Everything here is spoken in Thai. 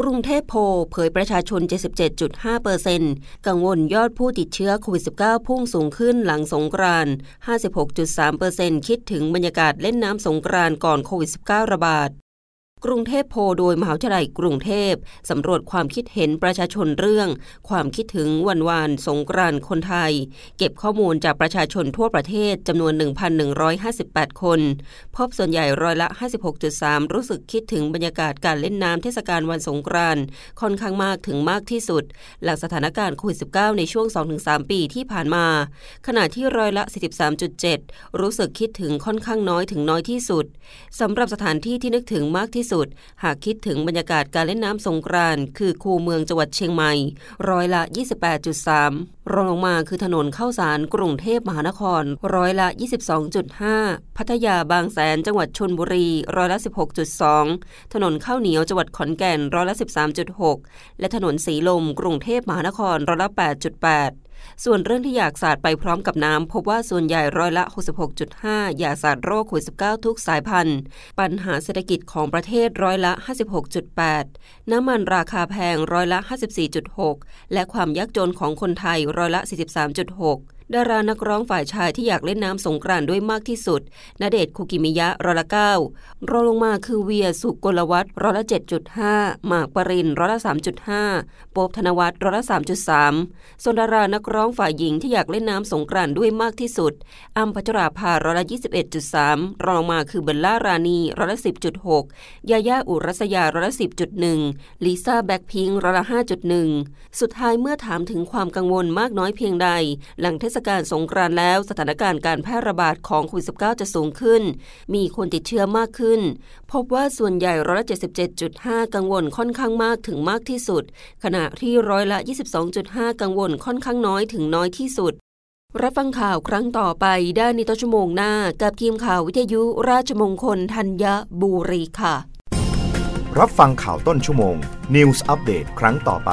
กรุงเทพโพเผยประชาชน 77.5%กังวลยอดผู้ติดเชื้อโควิด -19 พุ่งสูงขึ้นหลังสงกรานต์56.3%คิดถึงบรรยากาศเล่นน้ำสงกรานต์ก่อนโควิด -19 ระบาด กรุงเทพโพโดยมหาวิทยาลัยกรุงเทพสำรวจความคิดเห็นประชาชนเรื่อง ความคิดถึงวันวานสงกรานต์คนไทย เก็บข้อมูลจากประชาชนทั่วประเทศจำนวน 1,158 คน พบส่วนใหญ่ร้อยละ 56.3 รู้สึกคิดถึงบรรยากาศการเล่นน้ำเทศกาลวันสงกรานต์ค่อนข้างมากถึงมากที่สุด หลังสถานการณ์โควิด -19 ในช่วง 2-3 ปีที่ผ่านมา ขณะที่ร้อยละ 43.7 รู้สึกคิดถึงค่อนข้างน้อยถึงน้อยที่สุดสำหรับสถานที่ที่นึกถึงมากที่สุดหากคิดถึงบรรยากาศการเล่นน้ำสงกรานต์คือคูเมืองจังหวัดเชียงใหม่ ร้อยละ 28.3 รองลงมาคือถนนเข้าสารกรุงเทพมหานคร ร้อยละ 22.5 พัทยาบางแสนจังหวัดชนบุรี ร้อยละ 16.2 ถนนข้าวเหนียวจังหวัดขอนแก่น ร้อยละ 13.6 และถนนสีลมกรุงเทพมหานคร ร้อยละ 8.8 ส่วนเรื่องที่อยากสาดไปพร้อมกับน้ำพบว่าส่วนใหญ่ร้อยละ 66.5 อยากสาดโรคโควิด -19 ทุกสายพันธุ์ ปัญหาเศรษฐกิจของประเทศร้อยละ 56.8 น้ำมันราคาแพงร้อยละ 54.6 และความยากจนของคนไทยร้อยละ 43.6 ดารานักร้องฝ่ายชายที่อยากเล่นน้ำสงกรานด้วยมากที่สุดณเดชคุกิมิยะร้อยละ9รองลงมาคือเวียสุกลวัฒน์ร้อยละ7.5หมากปรินร้อยละ3.5โป๊บธนวัฒน์ร้อยละ3.3ส่วนดารานักร้องฝ่ายหญิงที่อยากเล่นน้ำสงกรานด้วยมากที่สุดอัมพัชราภาร้อยละ21.3รองลงมาคือเบลล่ารานีร้อยละ10.6ยาย่าอุรัสยาร้อยละ10.1ลิซ่าแบ็คพิงร้อยละ5.1สุดท้ายเมื่อถามถึงความกังวลมากน้อยเพียงใด หลังเทศกาลสงกรานต์แล้ว สถานการณ์การแพร่ระบาดของโควิด -19 จะสูงขึ้น มีคนติดเชื้อมากขึ้น พบว่าส่วนใหญ่ร้อยละ77.5 กังวลค่อนข้างมากถึงมากที่สุด ขณะที่ร้อยละ 22.5 กังวลค่อนข้างน้อยถึงน้อยที่สุด รับฟังข่าวครั้งต่อไปได้ในต้นชั่วโมงหน้า กับทีมข่าววิทยุราชมงคลธัญบุรีค่ะ รับฟังข่าวต้นชั่วโมง News อัปเดตครั้งต่อไป